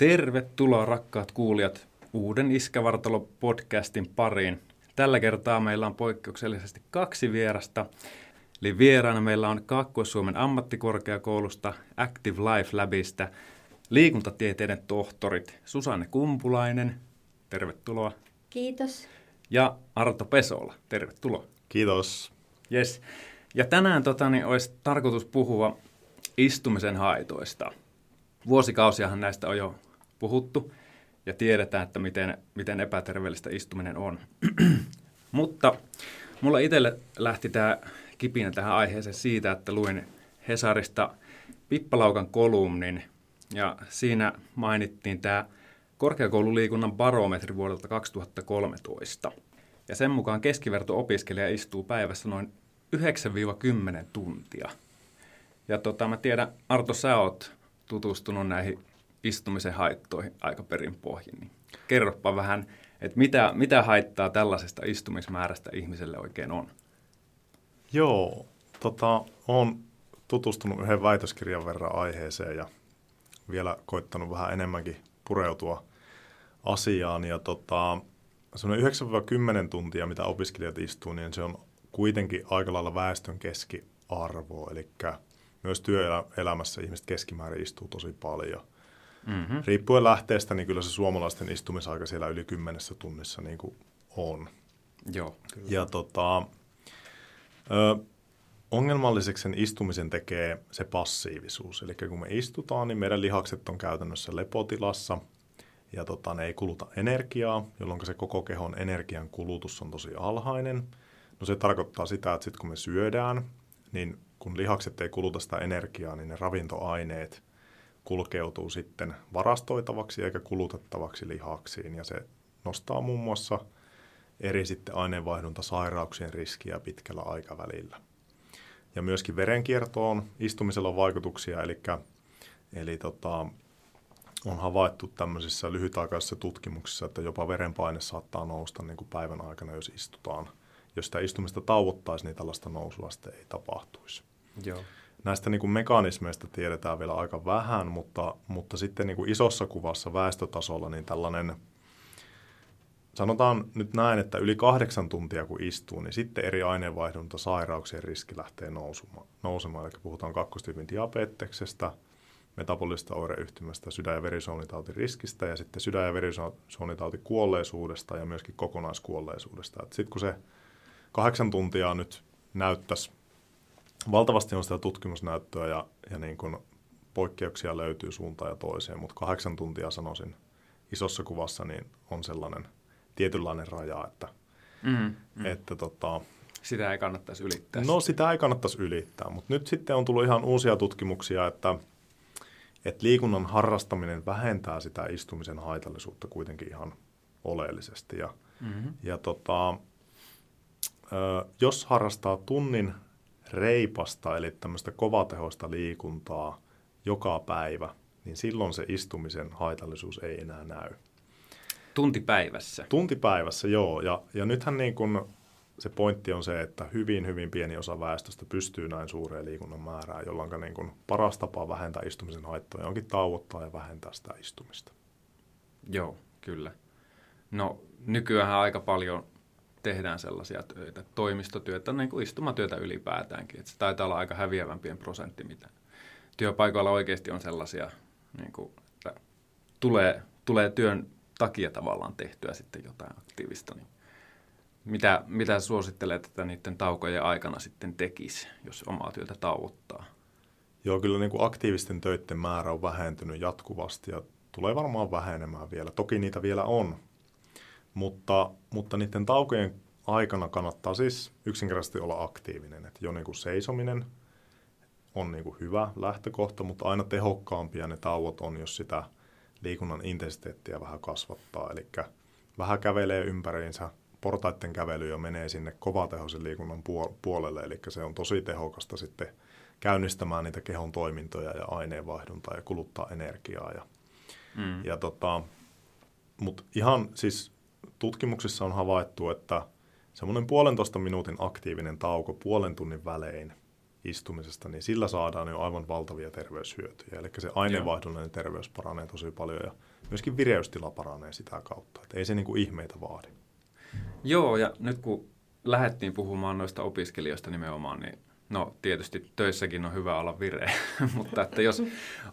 Tervetuloa rakkaat kuulijat uuden Iskävartalo-podcastin pariin. Tällä kertaa meillä on poikkeuksellisesti kaksi vierasta. Eli vieraana meillä on Kaakkois-Suomen ammattikorkeakoulusta Active Life Labista liikuntatieteiden tohtorit Susanne Kumpulainen, tervetuloa. Kiitos. Ja Arto Pesola, tervetuloa. Kiitos. Yes. Ja tänään tota, niin, olisi tarkoitus puhua istumisen haitoista. Vuosikausiahan näistä on jo puhuttu ja tiedetään, että miten, miten epäterveellistä istuminen on. Mutta mulla itselle lähti tämä kipinä tähän aiheeseen siitä, että luin Hesarista Pippalaukan kolumnin ja siinä mainittiin tämä korkeakoululiikunnan barometri vuodelta 2013. Ja sen mukaan keskiverto-opiskelija istuu päivässä noin 9-10 tuntia. Ja tota, mä tiedän, Arto, sä oot tutustunut näihin istumisen haittoihin aika perin pohjin. Niin kerropa vähän, että mitä, mitä haittaa tällaisesta istumismäärästä ihmiselle oikein on? Joo, tota, olen tutustunut yhden väitöskirjan verran aiheeseen ja vielä koittanut vähän enemmänkin pureutua asiaan. Ja tota, semmoinen 9-10 tuntia, mitä opiskelijat istuu, niin se on kuitenkin aika lailla väestön keskiarvo. Eli myös työelämässä ihmiset keskimäärin istuu tosi paljon. Mm-hmm. Riippuen lähteestä, niin kyllä se suomalaisten istumisaika siellä yli kymmenessä tunnissa niin kuin on. Joo, kyllä. Ja tota, ö, ongelmalliseksi sen istumisen tekee se passiivisuus. Eli kun me istutaan, niin meidän lihakset on käytännössä lepotilassa ja tota, ne ei kuluta energiaa, jolloin se koko kehon energian kulutus on tosi alhainen. No se tarkoittaa sitä, että sitten kun me syödään, niin kun lihakset ei kuluta sitä energiaa, niin ne ravintoaineet kulkeutuu sitten varastoitavaksi eikä kulutettavaksi lihaksiin. Ja se nostaa muun muassa eri sitten aineenvaihduntasairauksien riskiä pitkällä aikavälillä. Ja myöskin verenkiertoon istumisella on vaikutuksia, eli, eli tota, on havaittu tämmöisissä lyhytaikaisissa tutkimuksissa, että jopa verenpaine saattaa nousta niin kuin päivän aikana, jos istutaan. Jos sitä istumista tauottaisi, niin tällaista nousua sitten ei tapahtuisi. Joo. Näistä niin kuin mekanismeista tiedetään vielä aika vähän, mutta, mutta sitten niin kuin isossa kuvassa väestötasolla niin tällainen, sanotaan nyt näin, että yli kahdeksan tuntia kun istuu, niin sitten eri aineenvaihdunta sairauksien riski lähtee nousemaan. nousemaan. Eli puhutaan kakkostyypin diabeteksestä, metabolista oireyhtymästä, sydän- ja verisuonitautiriskistä ja sitten sydän- ja verisuonitautikuolleisuudesta ja myöskin kokonaiskuolleisuudesta. Sitten kun se kahdeksan tuntia nyt näyttäisi valtavasti on sitä tutkimusnäyttöä ja, ja niin kuin poikkeuksia löytyy suuntaan ja toiseen, mutta kahdeksan tuntia sanoisin isossa kuvassa niin on sellainen tietynlainen raja, että, mm, mm. että tota, sitä ei kannattaisi ylittää. No sitä ei kannattaisi ylittää, mutta nyt sitten on tullut ihan uusia tutkimuksia, että, että liikunnan harrastaminen vähentää sitä istumisen haitallisuutta kuitenkin ihan oleellisesti. Ja, mm-hmm. ja tota, jos harrastaa tunnin reipasta, eli tämmöistä kovatehoista liikuntaa joka päivä, niin silloin se istumisen haitallisuus ei enää näy. Tunti päivässä? Tunti päivässä, joo. Ja, ja nythän niin kun se pointti on se, että hyvin, hyvin pieni osa väestöstä pystyy näin suureen liikunnan määrään, jolloin niin kun paras tapa vähentää istumisen haittoja onkin tauottaa ja vähentää sitä istumista. Joo, kyllä. No nykyään aika paljon tehdään sellaisia töitä, toimistotyötä, niin kuin istumatyötä ylipäätäänkin. Että se taitaa olla aika häviävämpien prosentti, mitä työpaikoilla oikeasti on sellaisia, niin kuin, että tulee, tulee työn takia tavallaan tehtyä sitten jotain aktiivista. Niin mitä, mitä suosittelet, että niiden taukojen aikana sitten tekisi, jos omaa työtä tauottaa? Joo, kyllä niin kuin aktiivisten töiden määrä on vähentynyt jatkuvasti ja tulee varmaan vähenemään vielä. Toki niitä vielä on, mutta, mutta niiden taukojen aikana kannattaa siis yksinkertaisesti olla aktiivinen. Että jo niin kuin seisominen on niin kuin hyvä lähtökohta, mutta aina tehokkaampia ne tauot on, jos sitä liikunnan intensiteettiä vähän kasvattaa. Eli vähän kävelee ympäriinsä, portaiden kävely jo menee sinne kovatehoisen liikunnan puolelle, eli se on tosi tehokasta sitten käynnistämään niitä kehon toimintoja ja aineenvaihduntaa ja kuluttaa energiaa. Ja, mm. ja tota, mutta ihan siis tutkimuksissa on havaittu, että semmoinen puolentoista minuutin aktiivinen tauko puolen tunnin välein istumisesta, niin sillä saadaan jo aivan valtavia terveyshyötyjä. Eli se aineenvaihdollinen terveys paranee tosi paljon ja myöskin vireystila paranee sitä kautta. Että ei se niin kuin ihmeitä vaadi. Joo, ja nyt kun lähdettiin puhumaan noista opiskelijoista nimenomaan, niin no tietysti töissäkin on hyvä olla vireä, mutta että jos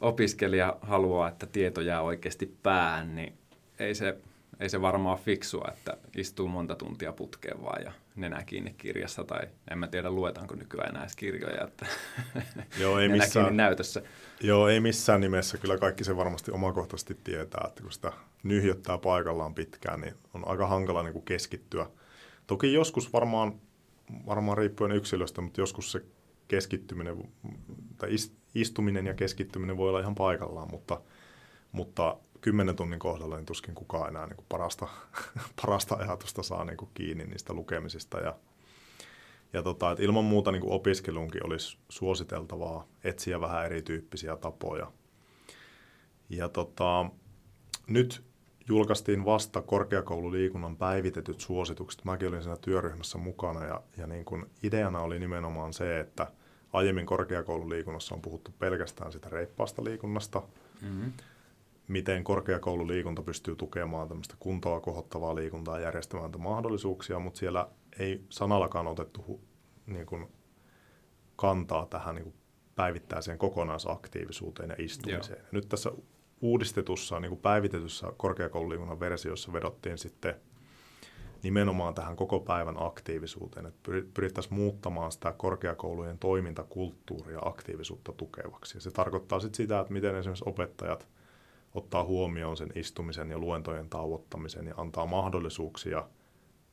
opiskelija haluaa, että tieto jää oikeasti päähän, niin ei se, ei se varmaan fiksua, että istuu monta tuntia putkeen vaan ja nenä kiinni kirjassa, tai en mä tiedä luetaanko nykyään enää edes kirjoja, että Joo, ei nenä missään, kiinni näytössä. Joo, ei missään nimessä. Kyllä kaikki se varmasti omakohtaisesti tietää, että kun sitä nyhjöttää paikallaan pitkään, niin on aika hankala niin kuin keskittyä. Toki joskus varmaan, varmaan riippuen yksilöstä, mutta joskus se keskittyminen tai istuminen ja keskittyminen voi olla ihan paikallaan, mutta, mutta kymmenen tunnin kohdalla niin tuskin kukaan enää niin kuin parasta, parasta ajatusta saa niin kuin kiinni niistä lukemisista. Ja, ja tota, että ilman muuta niin kuin olisi suositeltavaa etsiä vähän erityyppisiä tapoja. Ja tota, nyt julkaistiin vasta korkeakoululiikunnan päivitetyt suositukset. Mäkin olin siinä työryhmässä mukana ja, ja niin kuin ideana oli nimenomaan se, että aiemmin korkeakoululiikunnassa on puhuttu pelkästään sitä reippaasta liikunnasta, mm-hmm miten korkeakoululiikunta pystyy tukemaan tämmöistä kuntoa kohottavaa liikuntaa järjestämään mahdollisuuksia, mutta siellä ei sanallakaan otettu niin kuin, kantaa tähän niin kuin päivittäiseen kokonaisaktiivisuuteen ja istumiseen. Ja nyt tässä uudistetussa, niin kuin päivitetyssä korkeakoululiikunnan versiossa vedottiin sitten nimenomaan tähän koko päivän aktiivisuuteen, että pyrittäisiin muuttamaan sitä korkeakoulujen toimintakulttuuria aktiivisuutta tukevaksi. Ja se tarkoittaa sitten sitä, että miten esimerkiksi opettajat – ottaa huomioon sen istumisen ja luentojen tauottamisen ja antaa mahdollisuuksia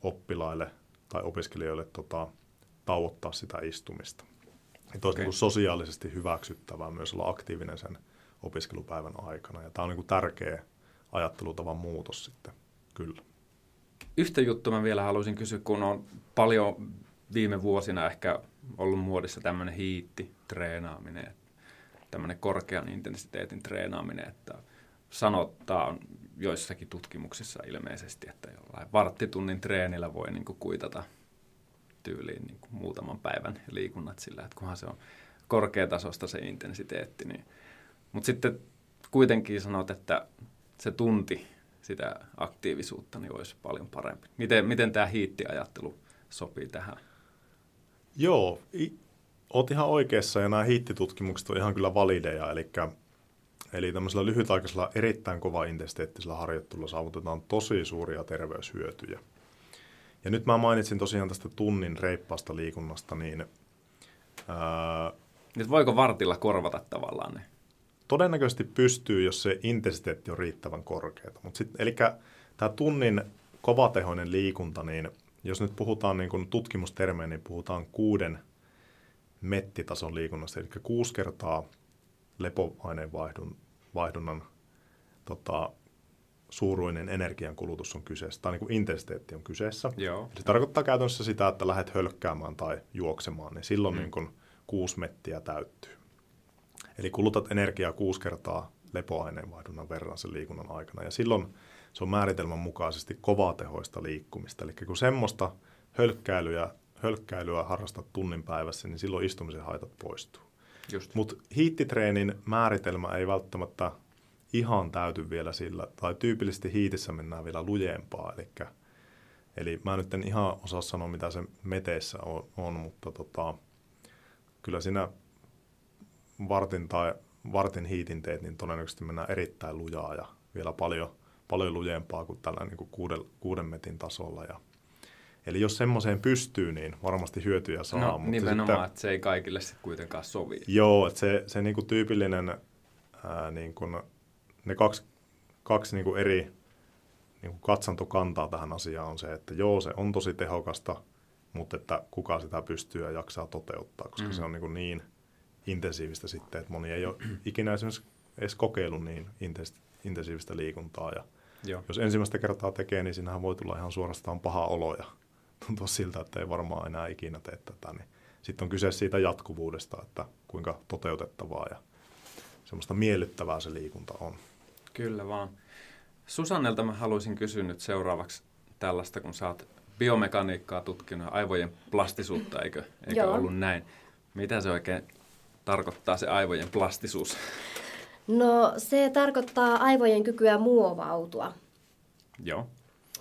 oppilaille tai opiskelijoille tota, tauottaa sitä istumista. Että olisi okay. niin sosiaalisesti hyväksyttävää myös olla aktiivinen sen opiskelupäivän aikana. Ja tämä on niin tärkeä ajattelutavan muutos sitten, kyllä. Yhtä juttua mä vielä haluaisin kysyä, kun on paljon viime vuosina ehkä ollut muodissa tämmöinen hiitti, treenaaminen, tämmöinen korkean intensiteetin treenaaminen, että sanottaa joissakin tutkimuksissa ilmeisesti, että jollain varttitunnin treenillä voi niin kuin kuitata tyyliin niin kuin muutaman päivän liikunnat sillä, että kunhan se on korkeatasosta se intensiteetti. Niin. Mutta sitten kuitenkin sanot, että se tunti sitä aktiivisuutta niin olisi paljon parempi. Miten, miten tämä hiittiajattelu sopii tähän? Joo, i- oot ihan oikeassa ja nämä hiittitutkimukset on ihan kyllä valideja, eli Eli tämmöisellä lyhytaikaisella erittäin kova intensiteettisellä harjoittelulla saavutetaan tosi suuria terveyshyötyjä. Ja nyt mä mainitsin tosiaan tästä tunnin reippaasta liikunnasta, niin... Ää, nyt voiko vartilla korvata tavallaan ne? Todennäköisesti pystyy, jos se intensiteetti on riittävän korkeata. Mut sit, eli tämä tunnin kovatehoinen liikunta, niin jos nyt puhutaan niin kun tutkimustermein, niin puhutaan kuuden mettitason liikunnasta, eli kuusi kertaa lepoaineenvaihdun vaihdunnan tota, suuruinen energiankulutus on kyseessä, tai niin kuin intensiteetti on kyseessä. Joo. Se tarkoittaa käytännössä sitä, että lähdet hölkkäämään tai juoksemaan, niin silloin mm. niin kuin kuusi mettiä täyttyy. Eli kulutat energiaa kuusi kertaa lepoaineenvaihdunnan verran sen liikunnan aikana, ja silloin se on määritelmän mukaisesti kovatehoista liikkumista. Eli kun semmoista hölkkäilyä, hölkkäilyä harrastat tunnin päivässä, niin silloin istumisen haitat poistuu. Mutta hiittitreenin määritelmä ei välttämättä ihan täyty vielä sillä, tai tyypillisesti hiitissä mennään vielä lujempaa, eli, eli mä nyt en ihan osaa sanoa, mitä se meteissä on, on mutta tota, kyllä siinä vartin tai vartin hiitin teet, niin todennäköisesti mennään erittäin lujaa ja vielä paljon, paljon lujempaa kuin tällä niin kuin kuuden, kuuden metin tasolla. Ja Eli jos semmoiseen pystyy, niin varmasti hyötyjä saa. No, mutta nimenomaan, sitten, että se ei kaikille sitten kuitenkaan sovi. Joo, että se, se niin kuin tyypillinen, ää, niin kuin, ne kaksi, kaksi niin kuin eri niin kuin katsantokantaa tähän asiaan on se, että joo, se on tosi tehokasta, mutta että kuka sitä pystyy ja jaksaa toteuttaa, koska mm. se on niin, kuin niin intensiivistä sitten, että moni ei ole ikinä esimerkiksi edes kokeillut niin intensiivistä liikuntaa. Ja Joo. Jos ensimmäistä kertaa tekee, niin siinähän voi tulla ihan suorastaan paha olo ja tuntua siltä, että ei varmaan enää ikinä tee tätä, niin sitten on kyse siitä jatkuvuudesta, että kuinka toteutettavaa ja semmoista miellyttävää se liikunta on. Kyllä vaan. Susannelta mä haluaisin kysyä nyt seuraavaksi tällaista, kun sä oot biomekaniikkaa tutkinut aivojen plastisuutta, eikö, eikö ollut näin? Mitä se oikein tarkoittaa se aivojen plastisuus? No se tarkoittaa aivojen kykyä muovautua. Joo.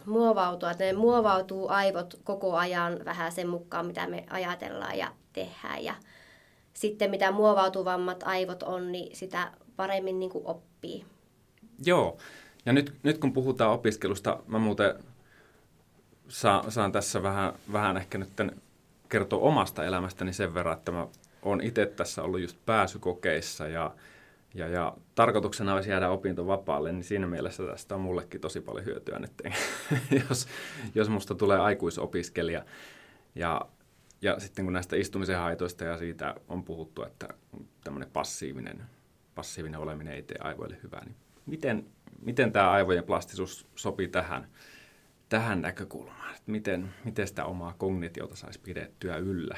Muovautua, että ne muovautuu aivot koko ajan vähän sen mukaan, mitä me ajatellaan ja tehdään. Ja sitten mitä muovautuvammat aivot on, niin sitä paremmin niin kuin oppii. Joo. Ja nyt, nyt kun puhutaan opiskelusta, mä muuten saan, saan tässä vähän, vähän ehkä nyt kertoa omasta elämästäni sen verran, että mä oon itse tässä ollut just pääsykokeissa ja, ja, ja tarkoituksena olisi jäädä opintovapaalle, niin siinä mielessä tästä on mullekin tosi paljon hyötyä nyt, jos, jos musta tulee aikuisopiskelija. Ja, ja sitten kun näistä istumisen haitoista ja siitä on puhuttu, että tämmöinen passiivinen, passiivinen oleminen ei tee aivoille hyvää, niin miten, miten tämä aivojen plastisuus sopii tähän, tähän näkökulmaan? Että miten, miten sitä omaa kognitiota saisi pidettyä yllä,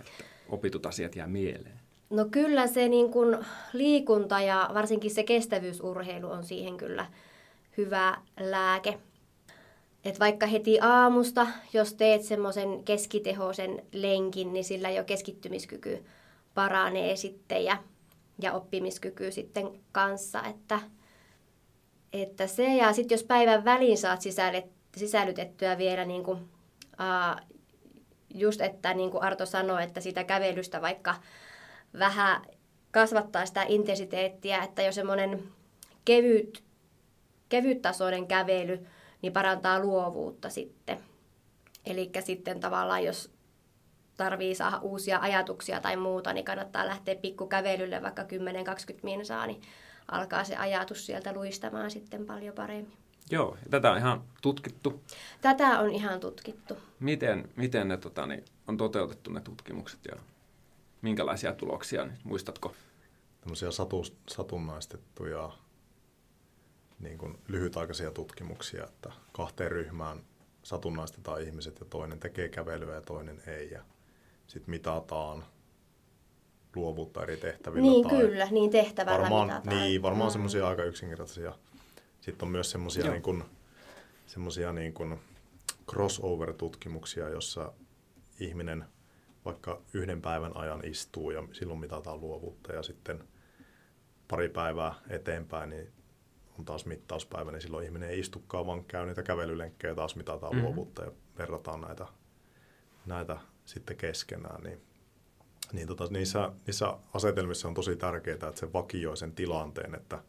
että opitut asiat jää mieleen? No kyllä se niin kuin liikunta ja varsinkin se kestävyysurheilu on siihen kyllä hyvä lääke. Et vaikka heti aamusta, jos teet semmoisen keskitehoisen lenkin, niin sillä jo keskittymiskyky paranee sitten ja, ja oppimiskyky sitten kanssa. Että, että se ja sitten jos päivän väliin saat sisällytettyä vielä niin kuin, uh, just, että niin kuin Arto sanoi, että sitä kävelystä vaikka vähän kasvattaa sitä intensiteettiä, että jo semmoinen kevyt, kevyttasoinen kävely niin parantaa luovuutta sitten. Eli sitten tavallaan, jos tarvii saada uusia ajatuksia tai muuta, niin kannattaa lähteä pikkukävelylle vaikka 10-20 minsaa, niin alkaa se ajatus sieltä luistamaan sitten paljon paremmin. Joo, tätä on ihan tutkittu. Tätä on ihan tutkittu. Miten, miten ne tota, niin, on toteutettu ne tutkimukset ja minkälaisia tuloksia, niin muistatko? Tämmöisiä satu, satunnaistettuja niin kuin lyhytaikaisia tutkimuksia, että kahteen ryhmään satunnaistetaan ihmiset ja toinen tekee kävelyä ja toinen ei. Ja sitten mitataan luovuutta eri tehtävillä. Niin tai kyllä, niin tehtävällä varmaan, mitataan. Niin, varmaan mm. semmoisia aika yksinkertaisia. Sitten on myös semmoisia niin kuin, semmosia niin kuin crossover-tutkimuksia, jossa ihminen vaikka yhden päivän ajan istuu ja silloin mitataan luovuutta ja sitten pari päivää eteenpäin, niin on taas mittauspäivä, niin silloin ihminen ei istukaan, vaan käy niitä kävelylenkkejä ja taas mitataan mm-hmm. luovuutta ja verrataan näitä, näitä sitten keskenään. Niin, niin tota, niissä, niissä asetelmissa on tosi tärkeää, että se vakioi sen tilanteen, että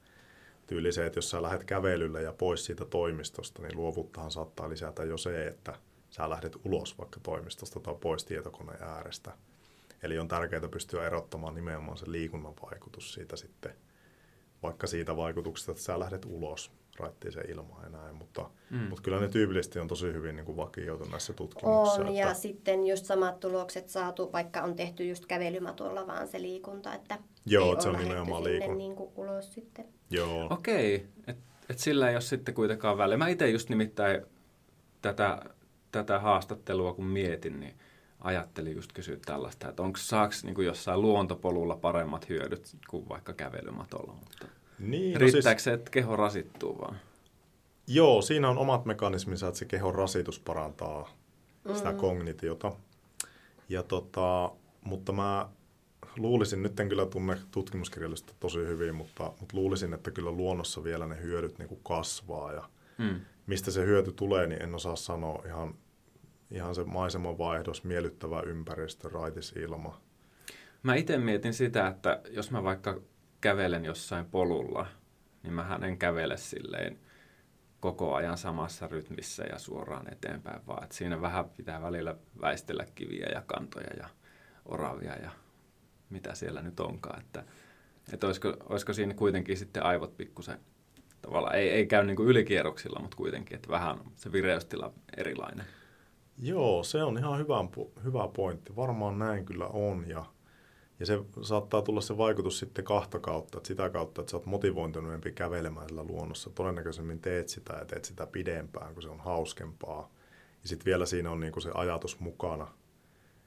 tyyli se, että jos sä lähdet kävelylle ja pois siitä toimistosta, niin luovuttahan saattaa lisätä jo se, että sä lähdet ulos vaikka toimistosta tai pois tietokoneen äärestä. Eli on tärkeää pystyä erottamaan nimenomaan se liikunnan vaikutus siitä sitten – vaikka siitä vaikutuksesta, että sä lähdet ulos raittiiseen ilmaan ja näin, mutta, mm. mutta kyllä ne tyypillisesti on tosi hyvin niin kuin vakioitu näissä tutkimuksissa. On, että... ja sitten just samat tulokset saatu, vaikka on tehty just kävelymatolla vaan se liikunta, että Joo, että se on nimenomaan liikunta. Niin kuin ulos sitten. Joo. Okei, okay. että et sillä ei ole sitten kuitenkaan väliä. Mä itse just nimittäin tätä, tätä haastattelua kun mietin, niin ajattelin just kysyä tällaista, että onko saaks niin jossain luontopolulla paremmat hyödyt kuin vaikka kävelymatolla, mutta niin, no riittääkö siis, se, että keho rasittuu vaan? Joo, siinä on omat mekanisminsa, että se kehon rasitus parantaa mm. sitä kognitiota. Ja tota, mutta mä luulisin, nyt en kyllä tunne tutkimuskirjallisuutta tosi hyvin, mutta, mutta luulisin, että kyllä luonnossa vielä ne hyödyt niin kuin kasvaa. Ja mm. mistä se hyöty tulee, niin en osaa sanoa ihan ihan se maisemanvaihdos, miellyttävä ympäristö, raitis ilma. Mä itse mietin sitä, että jos mä vaikka kävelen jossain polulla, niin mä en kävele silleen koko ajan samassa rytmissä ja suoraan eteenpäin, vaan että siinä vähän pitää välillä väistellä kiviä ja kantoja ja oravia ja mitä siellä nyt onkaan. Että, että olisiko, olisiko siinä kuitenkin sitten aivot pikkusen tavallaan, ei, ei käy niin kuin ylikierroksilla, mutta kuitenkin, että vähän se vireystila erilainen. Joo, se on ihan hyvä, hyvä pointti. Varmaan näin kyllä on ja, ja se saattaa tulla se vaikutus sitten kahta kautta. Että sitä kautta, että sä oot motivointuneempi kävelemään sillä luonnossa. Todennäköisemmin teet sitä ja teet sitä pidempään, kun se on hauskempaa. Ja sitten vielä siinä on niinku se ajatus mukana.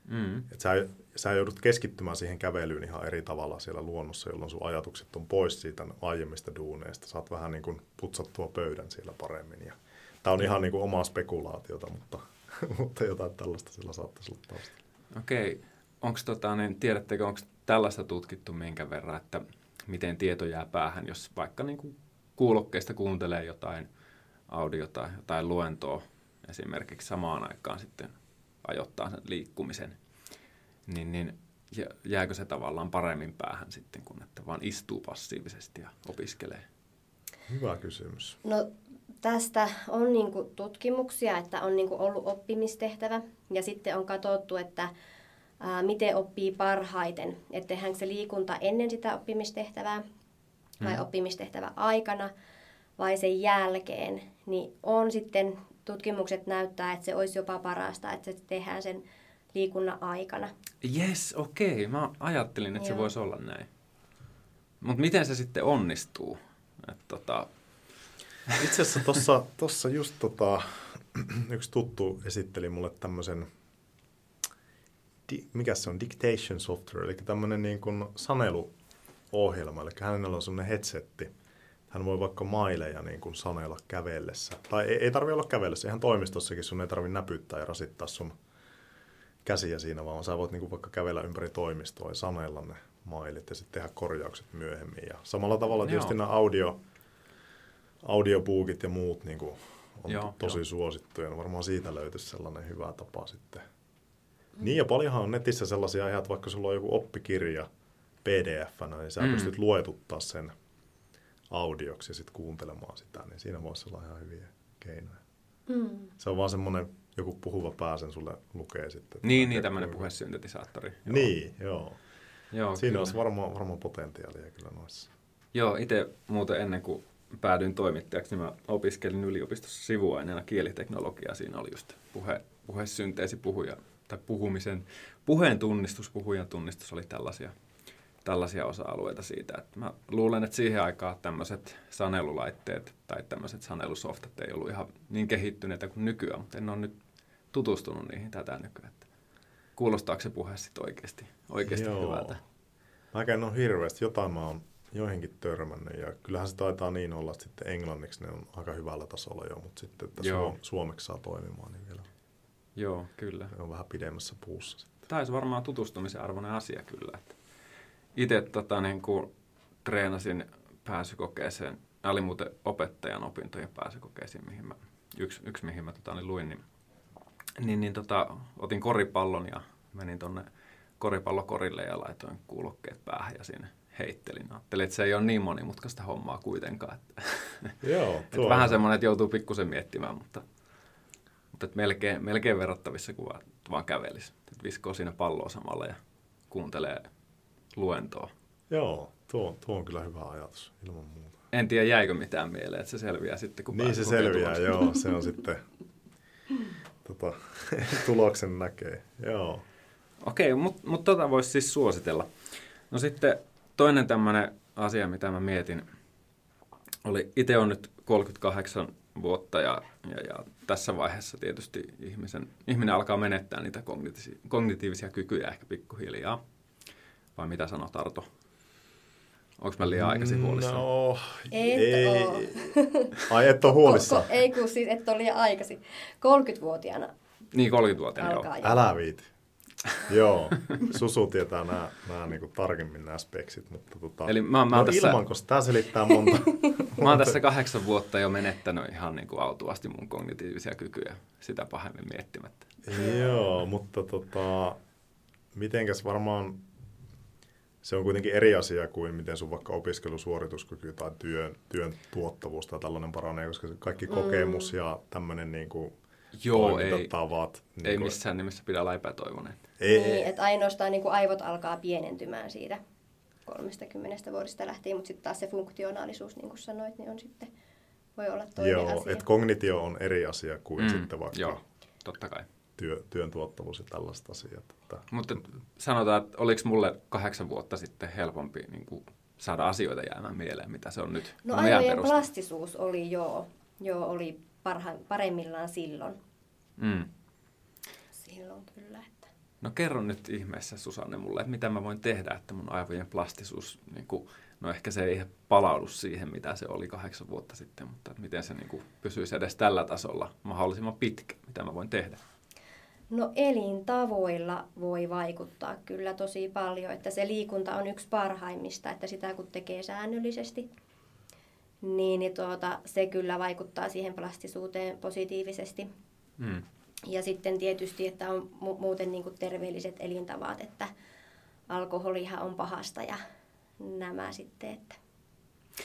Mm. Että sä, sä joudut keskittymään siihen kävelyyn ihan eri tavalla siellä luonnossa, jolloin sun ajatukset on pois siitä aiemmista duuneista. Saat vähän niin kuin putsattua pöydän siellä paremmin. Ja, tämä on ihan niin kuin omaa spekulaatiota, mutta mutta jotain tällaista sillä saattaisi olla taustalla. Okei. Onko tota, niin tiedättekö, onko tällaista tutkittu minkä verran, että miten tieto jää päähän, jos vaikka niin kuin kuulokkeista kuuntelee jotain audiota, jotain luentoa esimerkiksi samaan aikaan sitten ajoittaa sen liikkumisen, niin, niin jääkö se tavallaan paremmin päähän sitten, kun että vaan istuu passiivisesti ja opiskelee? Hyvä kysymys. No tästä on niinku tutkimuksia, että on niinku ollut oppimistehtävä ja sitten on katsottu, että ää, miten oppii parhaiten. Että tehdäänkö se liikunta ennen sitä oppimistehtävää vai hmm. oppimistehtävä aikana vai sen jälkeen. Niin on sitten tutkimukset näyttää, että se olisi jopa parasta, että se tehdään sen liikunnan aikana. Yes, okei. Okay. Mä ajattelin, että Joo. se voisi olla näin. Mutta miten se sitten onnistuu? Et, tota... Itse asiassa tuossa tossa just tota, yksi tuttu esitteli mulle tämmöisen, di, mikä se on, dictation software, eli tämmöinen niin kuin saneluohjelma, eli hänellä on semmoinen headsetti, hän voi vaikka maileja niin kuin sanella kävellessä. Tai ei, ei tarvitse olla kävellessä, ihan toimistossakin sun ei tarvitse näpyttää ja rasittaa sun käsiä siinä, vaan sä voit niin kuin vaikka kävellä ympäri toimistoa ja sanella ne mailit ja sitten tehdä korjaukset myöhemmin. Ja samalla tavalla tietysti nämä audio, audiobookit ja muut niin kuin on Joo, tosi jo. suosittuja. No varmaan siitä löytyisi sellainen hyvä tapa sitten. Mm. Niin ja paljonhan on netissä sellaisia että vaikka sulla on joku oppikirja pdf niin sä mm. pystyt luetuttaa sen audioksi ja sitten kuuntelemaan sitä, niin siinä voisi olla ihan hyviä keinoja. Mm. Se on vaan semmoinen, joku puhuva pää sen sulle lukee sitten. Niin, niin tämmöinen puhesyntetisaattori. Joo. Niin, joo. joo siinä kyllä. olisi varmaan, varmaan potentiaalia kyllä noissa. Joo, itse muuten ennen kuin päädyin toimittajaksi, niin mä opiskelin yliopistossa sivuaineena kieliteknologiaa. Siinä oli just puhe, puhesynteesi, puhuja, tai puhumisen, puheen tunnistus, puhujan tunnistus oli tällaisia tällaisia osa-alueita siitä. Että mä luulen, että siihen aikaan tämmöiset sanelulaitteet tai tämmöiset sanelusoftat ei ollut ihan niin kehittyneitä kuin nykyään, mutta en ole nyt tutustunut niihin tätä nykyään. Että kuulostaako se puhe sitten oikeasti, oikeasti Joo. hyvältä? Mä en ole hirveästi. Jotain mä oon joihinkin törmännyt ja kyllähän se taitaa niin olla, että sitten englanniksi ne on aika hyvällä tasolla jo, mutta sitten että Joo. suomeksi saa toimimaan niin vielä. Joo, kyllä. Ne on vähän pidemmässä puussa sitten. Tämä olisi varmaan tutustumisen arvoinen asia kyllä. Että itse tota, niin kuin, treenasin pääsykokeeseen. Nämä oli muuten opettajan opintojen pääsykokeisiin, mihin mä, yksi, yksi mihin mä tota, niin luin. Niin, niin, niin tota, otin koripallon ja menin tuonne koripallokorille ja laitoin kuulokkeet päähän ja sinne heittelin. Ajattelin, että se ei ole niin monimutkaista hommaa kuitenkaan. Että, Joo, että vähän semmoinen, että joutuu pikkusen miettimään, mutta, mutta että melkein, melkein verrattavissa kuin vaan, vaan kävelisi. Että viskoo siinä palloa samalla ja kuuntelee luentoa. Joo, tuo, tuo on kyllä hyvä ajatus ilman muuta. En tiedä, jäikö mitään mieleen, että se selviää sitten, kun Niin se selviää, joo. Se on sitten, tota, tuloksen näkee, joo. Okei, mutta mut tota voisi siis suositella. No sitten toinen tämmöinen asia, mitä mä mietin, oli, itse on nyt 38 vuotta ja, ja, ja tässä vaiheessa tietysti ihmisen, ihminen alkaa menettää niitä kognitiivisia, kognitiivisia kykyjä ehkä pikkuhiljaa. Vai mitä sanot Arto? Onko mä liian aikaisin huolissa? No, et ei. Ai et ole huolissa? ei kun siis et ole liian aikaisin. 30-vuotiaana Niin, 30-vuotiaana, joo. Älä viiti. joo, Susu tietää nämä, nämä niin kuin tarkemmin nämä speksit, mutta tota, Eli mä, mä no tässä, ilman, koska tämä selittää monta. mä oon tässä kahdeksan vuotta jo menettänyt ihan niin kuin autuvasti mun kognitiivisia kykyjä sitä pahemmin miettimättä. joo, mutta tota, mitenkäs varmaan se on kuitenkin eri asia kuin miten sun vaikka opiskelusuorituskyky tai työn, työn tuottavuus tai tällainen paranee, koska kaikki mm. kokemus ja tämmöinen niin kuin Joo, ei, niin ei missään nimessä pidä olla epätoivoinen. Ei, niin, että ainoastaan niin kuin aivot alkaa pienentymään siitä 30 vuodesta lähtien, mutta sitten taas se funktionaalisuus, niin kuin sanoit, niin on sitten, voi olla toinen Joo, asia. että kognitio on eri asia kuin mm, sitten vaikka joo, totta kai. Työ, työn tuottavuus ja tällaiset asiat. Että... Mutta sanotaan, että oliko mulle kahdeksan vuotta sitten helpompi niin kuin saada asioita jäämään mieleen, mitä se on nyt? No aivojen plastisuus oli joo, joo oli parha, paremmillaan silloin. Mm. Silloin kyllä. Että... No kerro nyt ihmeessä Susanne mulle, että mitä mä voin tehdä, että mun aivojen plastisuus, niin kuin, no ehkä se ei palaudu siihen, mitä se oli kahdeksan vuotta sitten, mutta että miten se niin kuin, pysyisi edes tällä tasolla mahdollisimman pitkä, mitä mä voin tehdä? No elintavoilla voi vaikuttaa kyllä tosi paljon, että se liikunta on yksi parhaimmista, että sitä kun tekee säännöllisesti, niin, niin tuota, se kyllä vaikuttaa siihen plastisuuteen positiivisesti. Mm. Ja sitten tietysti, että on mu- muuten niin kuin terveelliset elintavat, että alkoholihan on pahasta ja nämä sitten, että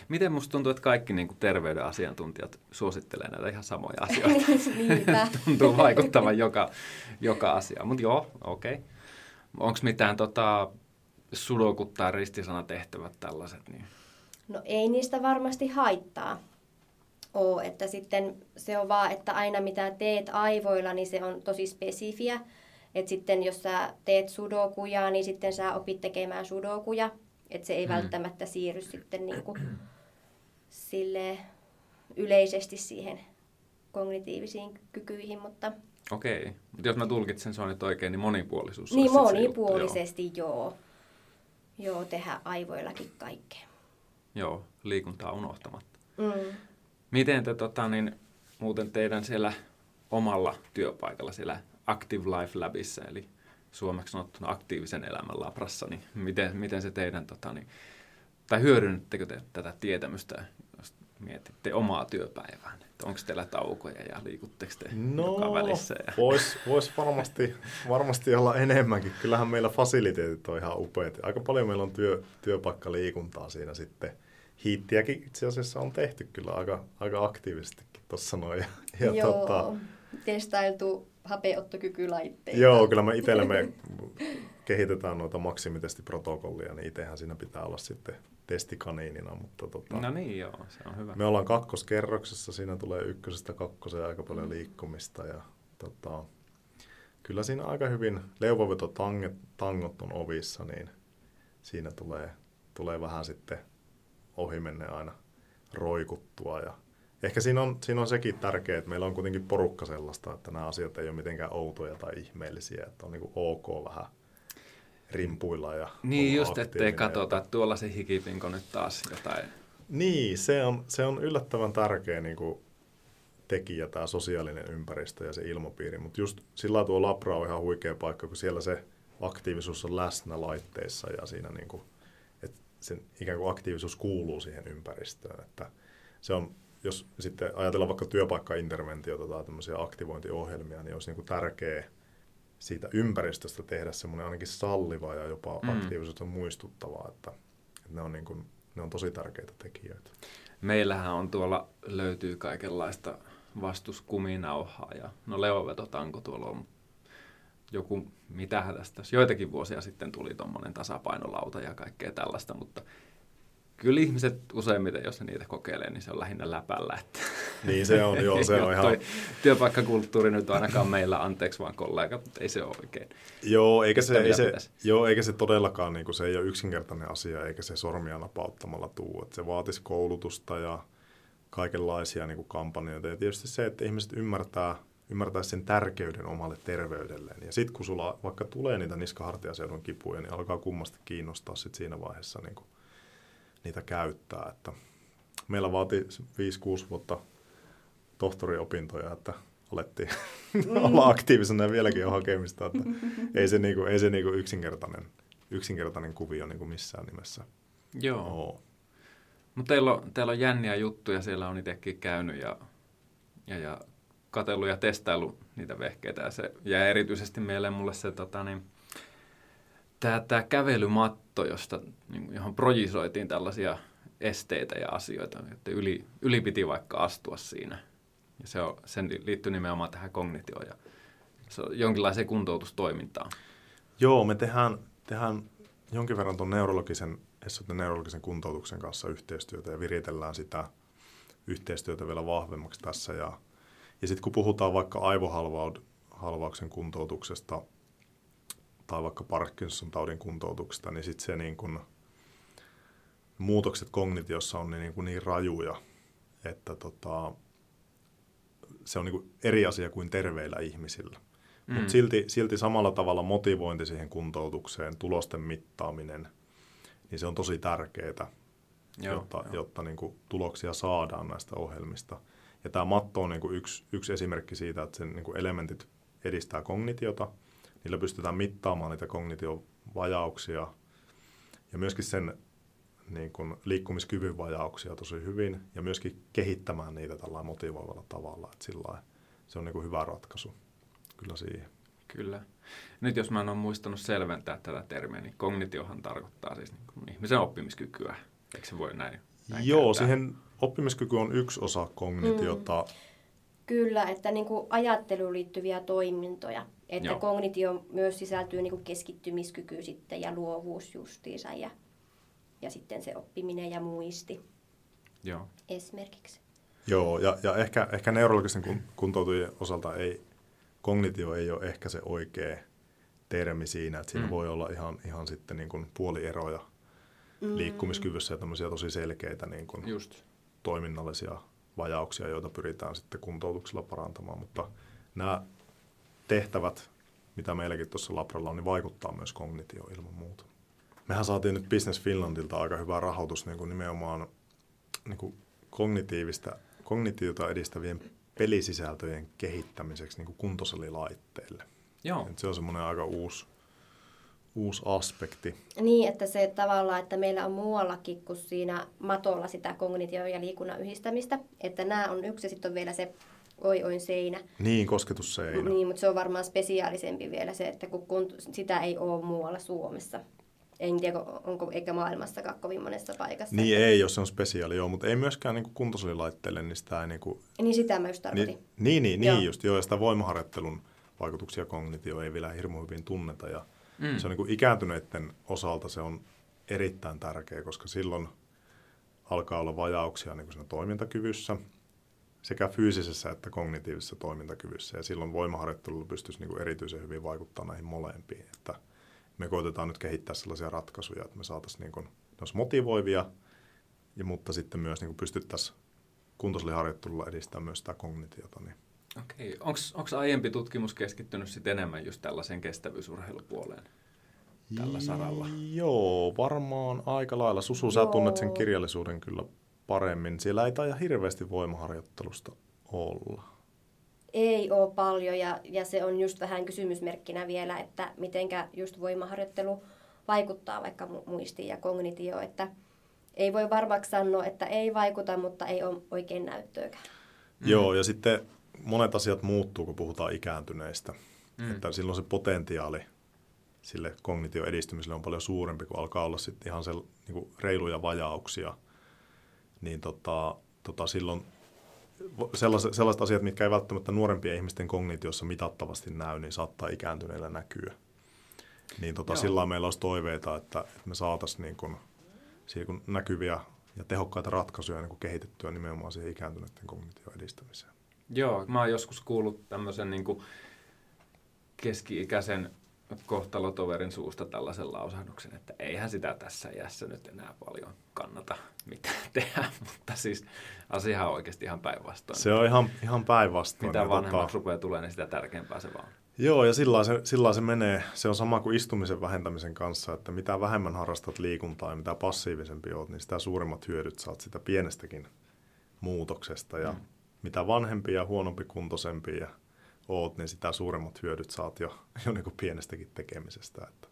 Miten musta tuntuu, että kaikki niin kuin terveyden asiantuntijat suosittelee näitä ihan samoja asioita? tuntuu vaikuttavan joka, joka asia. Mutta joo, okei. Okay. Onko mitään tota, sudokut tai ristisanatehtävät tällaiset? Niin? No ei niistä varmasti haittaa ole, että sitten se on vaan, että aina mitä teet aivoilla, niin se on tosi spesifiä. Että sitten jos sä teet sudokuja, niin sitten sä opit tekemään sudokuja. Että se ei mm. välttämättä siirry sitten niin kuin sille yleisesti siihen kognitiivisiin kykyihin, mutta... Okei, mutta jos mä tulkitsen se on nyt oikein, niin monipuolisuus Niin monipuolisesti, juttu, joo. joo. Joo, tehdä aivoillakin kaikkea. Joo, liikuntaa unohtamatta. Mm. Miten te tota, niin, muuten teidän siellä omalla työpaikalla siellä Active Life Labissa, eli suomeksi sanottuna aktiivisen elämän labrassa, niin miten, miten se teidän, tota, niin, tai hyödynnettekö te tätä tietämystä, jos mietitte omaa työpäivää? Onko teillä taukoja ja liikutteko te no, joka välissä? Ja... Voisi vois varmasti, varmasti olla enemmänkin. Kyllähän meillä fasiliteetit on ihan upeat. Aika paljon meillä on työ, työpaikkaliikuntaa siinä sitten. Hiittiäkin itse asiassa on tehty kyllä aika, aika aktiivisestikin tuossa noin. Ja, ja Joo, tota, testailtu hapeottokykylaitteita. Joo, kyllä me itsellemme kehitetään noita maksimitestiprotokollia, niin itsehän siinä pitää olla sitten testikaniinina. Mutta tota, no niin, joo, se on hyvä. Me ollaan kakkoskerroksessa, siinä tulee ykkösestä kakkoseen aika paljon liikkumista ja tota, kyllä siinä aika hyvin leuvoveto tangot on ovissa, niin siinä tulee, tulee vähän sitten ohi menne aina roikuttua. Ja ehkä siinä on, siinä on sekin tärkeää, että meillä on kuitenkin porukka sellaista, että nämä asiat ei ole mitenkään outoja tai ihmeellisiä, että on niin ok vähän rimpuilla ja Niin just, ettei katsota, että tuolla se hikipinko nyt taas jotain. Niin, se on, se on yllättävän tärkeä niin kuin tekijä, tämä sosiaalinen ympäristö ja se ilmapiiri, mutta just sillä tuo Labra on ihan huikea paikka, kun siellä se aktiivisuus on läsnä laitteissa ja siinä niin kuin, sen ikään kuin aktiivisuus kuuluu siihen ympäristöön, että se on jos sitten ajatellaan vaikka työpaikkainterventiota tai tämmöisiä aktivointiohjelmia, niin olisi niin kuin tärkeää siitä ympäristöstä tehdä semmoinen ainakin salliva ja jopa mm. aktiivisuutta muistuttavaa, että, että ne, on niin kuin, ne on tosi tärkeitä tekijöitä. Meillähän on tuolla, löytyy kaikenlaista vastuskuminauhaa ja no leovetotanko tuolla on joku, mitähän tästä, joitakin vuosia sitten tuli tuommoinen tasapainolauta ja kaikkea tällaista, mutta kyllä ihmiset useimmiten, jos ne niitä kokeilee, niin se on lähinnä läpällä. Että niin se on, joo, se on ihan... Työpaikkakulttuuri nyt ainakaan meillä, anteeksi vaan kollega, mutta ei se ole oikein. Joo, eikä se, ei se, joo, eikä se todellakaan, niin kuin, se ei ole yksinkertainen asia, eikä se sormia napauttamalla tuu. Että se vaatisi koulutusta ja kaikenlaisia niin kuin kampanjoita. Ja tietysti se, että ihmiset ymmärtää, ymmärtää sen tärkeyden omalle terveydelleen. Ja sitten kun sulla vaikka tulee niitä niskahartiaseudun kipuja, niin alkaa kummasti kiinnostaa sit siinä vaiheessa niin kuin niitä käyttää. Että meillä vaati 5-6 vuotta tohtoriopintoja, että alettiin mm. olla aktiivisena ja vieläkin on hakemista. Että ei se, niinku, ei se niinku yksinkertainen, yksinkertainen kuvio niinku missään nimessä Joo. Mutta teillä on, teillä on jänniä juttuja, siellä on itsekin käynyt ja, ja, ja katsellut ja testaillut niitä vehkeitä. Ja, se, ja erityisesti mieleen mulle se, tota, niin, tämä, tämä kävelymatto, josta, niin, johon projisoitiin tällaisia esteitä ja asioita, että yli, yli piti vaikka astua siinä. Ja se on, sen liittyy nimenomaan tähän kognitioon ja se on jonkinlaiseen kuntoutustoimintaan. Joo, me tehdään, tehdään jonkin verran tuon neurologisen, neurologisen kuntoutuksen kanssa yhteistyötä ja viritellään sitä yhteistyötä vielä vahvemmaksi tässä. Ja, ja sitten kun puhutaan vaikka aivohalvauksen kuntoutuksesta – tai vaikka Parkinson taudin kuntoutuksesta, niin sitten se niin kun, muutokset kognitiossa on niin, kuin niin rajuja, että tota, se on niin kuin eri asia kuin terveillä ihmisillä. Mm. Mutta silti, silti samalla tavalla motivointi siihen kuntoutukseen, tulosten mittaaminen, niin se on tosi tärkeää, Joo, jotta, jo. jotta niin kuin tuloksia saadaan näistä ohjelmista. Ja tämä matto on niin kuin yksi, yksi esimerkki siitä, että sen niin kuin elementit edistää kognitiota. Niillä pystytään mittaamaan niitä kognitiovajauksia ja myöskin sen niin kuin liikkumiskyvyn vajauksia tosi hyvin ja myöskin kehittämään niitä tällä motivoivalla tavalla. Että sillä se on niin kuin hyvä ratkaisu kyllä siihen. Kyllä. Nyt jos mä en ole muistanut selventää tätä termiä, niin kognitiohan tarkoittaa siis niin kuin ihmisen oppimiskykyä. Eikö se voi näin, näin Joo, kääntää? siihen oppimiskyky on yksi osa kognitiota. Mm. Kyllä, että niin kuin ajatteluun liittyviä toimintoja. Että Joo. kognitio myös sisältyy niin kuin keskittymiskyky sitten ja luovuus justiinsa ja, ja sitten se oppiminen ja muisti Joo. esimerkiksi. Joo, ja, ja ehkä, ehkä neurologisen kun, kuntoutujien osalta ei, kognitio ei ole ehkä se oikea termi siinä, että siinä Mm. mm. voi olla ihan, ihan sitten niin kuin puolieroja mm. liikkumiskyvyssä ja tämmöisiä tosi selkeitä niin kuin Just. Toiminnallisia vajauksia, joita pyritään sitten kuntoutuksella parantamaan, mutta nämä tehtävät, mitä meilläkin tuossa Labralla on, niin vaikuttaa myös kognitioon ilman muuta. Mehän saatiin nyt Business Finlandilta aika hyvä rahoitus niin kuin nimenomaan niin kuin kognitiivista, kognitiota edistävien pelisisältöjen kehittämiseksi niin kuin kuntosalilaitteille. Joo. Et se on semmoinen aika uusi, uusi aspekti. Niin, että se tavallaan, että meillä on muuallakin kuin siinä matolla sitä kognitio- ja liikunnan yhdistämistä. Että nämä on yksi ja sitten on vielä se oi oin seinä. Niin, kosketusseinä. Niin, mutta se on varmaan spesiaalisempi vielä se, että kun kunt- sitä ei ole muualla Suomessa. En tiedä, onko eikä maailmassakaan kovin monessa paikassa. Niin ei, jos se on spesiaali, joo, mutta ei myöskään niin kuntosalilaitteille, niin sitä ei niin kuin, Niin sitä mä just tarkoitin. niin, niin, niin, Joo. niin just, joo, ja sitä voimaharjoittelun vaikutuksia kognitio ei vielä hirmu hyvin tunneta, ja Mm. se on niin kuin ikääntyneiden osalta se on erittäin tärkeä, koska silloin alkaa olla vajauksia niin kuin siinä toimintakyvyssä, sekä fyysisessä että kognitiivisessa toimintakyvyssä, ja silloin voimaharjoittelulla pystyisi niin kuin erityisen hyvin vaikuttaa näihin molempiin, että me koitetaan nyt kehittää sellaisia ratkaisuja, että me saataisiin niin kuin, motivoivia, ja, mutta sitten myös niin pystyttäisiin kuntosaliharjoittelulla edistämään myös sitä kognitiota. Niin. Okei. Onko aiempi tutkimus keskittynyt sit enemmän just tällaiseen kestävyysurheilupuoleen tällä saralla? Joo, varmaan aika lailla. Susu, sä Joo. tunnet sen kirjallisuuden kyllä paremmin. Siellä ei taida hirveästi voimaharjoittelusta olla. Ei ole paljon ja, ja se on just vähän kysymysmerkkinä vielä, että mitenkä just voimaharjoittelu vaikuttaa vaikka mu- muistiin ja kognitioon, että ei voi varmaksi sanoa, että ei vaikuta, mutta ei ole oikein näyttöäkään. Mm. Joo, ja sitten monet asiat muuttuu, kun puhutaan ikääntyneistä. Mm. Että silloin se potentiaali sille kognitio edistymiselle on paljon suurempi, kun alkaa olla sitten ihan sel, niin kuin reiluja vajauksia. Niin tota, tota silloin sellaiset, sellaiset asiat, mitkä ei välttämättä nuorempien ihmisten kognitiossa mitattavasti näy, niin saattaa ikääntyneillä näkyä. Niin tota, sillä meillä olisi toiveita, että, että me saataisiin niin kun näkyviä ja tehokkaita ratkaisuja niin kehitettyä nimenomaan siihen ikääntyneiden kognition edistämiseen. Joo, mä oon joskus kuullut tämmöisen niin keski-ikäisen kohtalotoverin suusta tällaisen lausahduksen, että eihän sitä tässä iässä nyt enää paljon kannata mitään tehdä, mutta siis asiahan on oikeasti ihan päinvastoin. Se on ihan, ihan päinvastoin. Mitä vanhemmaksi rupeaa tulee, niin sitä tärkeämpää se vaan. Joo, ja sillä se, sillä se menee. Se on sama kuin istumisen vähentämisen kanssa, että mitä vähemmän harrastat liikuntaa ja mitä passiivisempi oot, niin sitä suuremmat hyödyt saat sitä pienestäkin muutoksesta. Ja Mm. Mitä vanhempi ja huonompi kuntoisempi ja oot, niin sitä suuremmat hyödyt saat jo, jo niin kuin pienestäkin tekemisestä. Että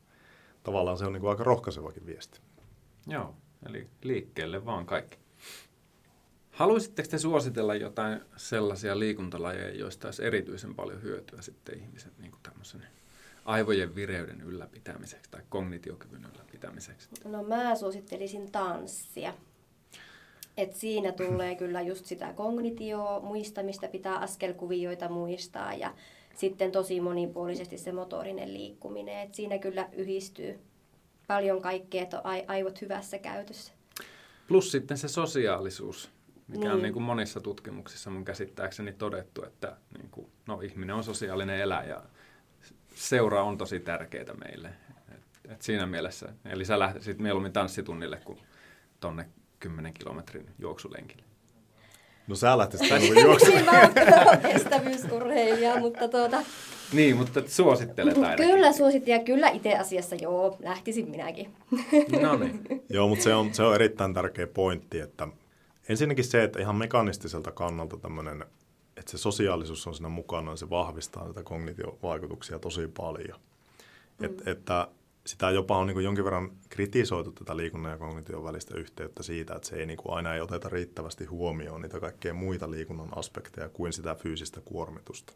tavallaan se on niin kuin aika rohkaisevakin viesti. Joo, eli liikkeelle vaan kaikki. Haluaisitteko te suositella jotain sellaisia liikuntalajeja, joista olisi erityisen paljon hyötyä sitten ihmisen niin kuin tämmöisen aivojen vireyden ylläpitämiseksi tai kognitiokyvyn ylläpitämiseksi? No mä suosittelisin tanssia. Et siinä tulee kyllä just sitä kognitioa, muistamista, pitää askelkuvioita muistaa ja sitten tosi monipuolisesti se motorinen liikkuminen. Et siinä kyllä yhdistyy paljon kaikkea, että aivot hyvässä käytössä. Plus sitten se sosiaalisuus, mikä on Niin. niin kuin monissa tutkimuksissa mun käsittääkseni todettu, että niin kuin, no, ihminen on sosiaalinen eläjä ja seura on tosi tärkeää meille. Et, et siinä mielessä, eli sä lähtisit mieluummin tanssitunnille kuin tonne 10 kilometrin juoksulenkille. No sä lähtisit. Niin, mä oon kestävyysurheilija, mutta tuota, Niin, mutta et suosittelet ainakin. kyllä suositin ja kyllä itse asiassa joo, lähtisin minäkin. No niin. Joo, mutta se on, se on erittäin tärkeä pointti, että ensinnäkin se, että ihan mekanistiselta kannalta tämmöinen että se sosiaalisuus on siinä mukana ja se vahvistaa näitä kognitiovaikutuksia tosi paljon. Mm. Et, että sitä jopa on niin jonkin verran kritisoitu tätä liikunnan ja kognition välistä yhteyttä siitä, että se ei niin kuin aina ei oteta riittävästi huomioon niitä kaikkea muita liikunnan aspekteja kuin sitä fyysistä kuormitusta.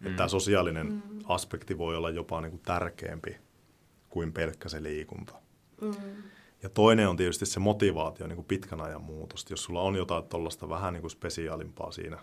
Mm. Että tämä sosiaalinen mm. aspekti voi olla jopa niin kuin tärkeämpi kuin pelkkä se liikunta. Mm. Ja toinen on tietysti se motivaatio, niin kuin pitkän ajan muutosta. Jos sulla on jotain tuollaista vähän niin kuin spesiaalimpaa siinä,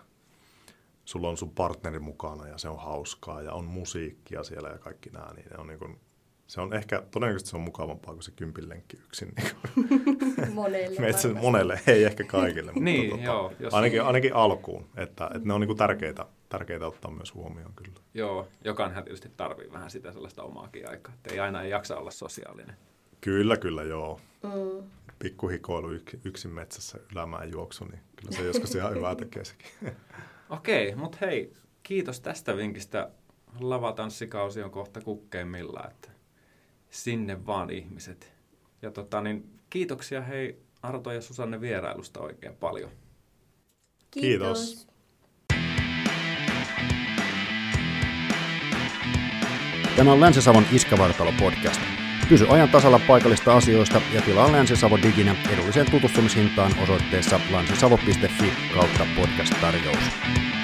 sulla on sun partneri mukana ja se on hauskaa ja on musiikkia siellä ja kaikki nämä, niin ne on niin kuin se on ehkä, todennäköisesti se on mukavampaa kuin se kympinlenkki yksin. Niin monelle. Metsä, monelle, ei ehkä kaikille, mutta niin, tota, joo, jos ainakin, ainakin alkuun. Että, että ne on niinku tärkeitä, tärkeitä ottaa myös huomioon kyllä. Joo, jokainen tietysti tarvii vähän sitä sellaista omaakin aikaa, että ei aina ei jaksa olla sosiaalinen. Kyllä, kyllä, joo. Mm. Pikkuhikoilu yk, yksin metsässä ylämään juoksu, niin kyllä se joskus ihan hyvää tekee sekin. Okei, okay, mutta hei, kiitos tästä vinkistä. Lavatanssikausi on kohta kukkeimmilla, että sinne vaan ihmiset. Ja tota, niin kiitoksia hei Arto ja Susanne vierailusta oikein paljon. Kiitos. Kiitos. Tämä on Länsi-Savon Iskävartalo podcast. Pysy ajan tasalla paikallista asioista ja tilaa Länsi-Savo diginä edulliseen tutustumishintaan osoitteessa lansisavo.fi kautta podcast-tarjous.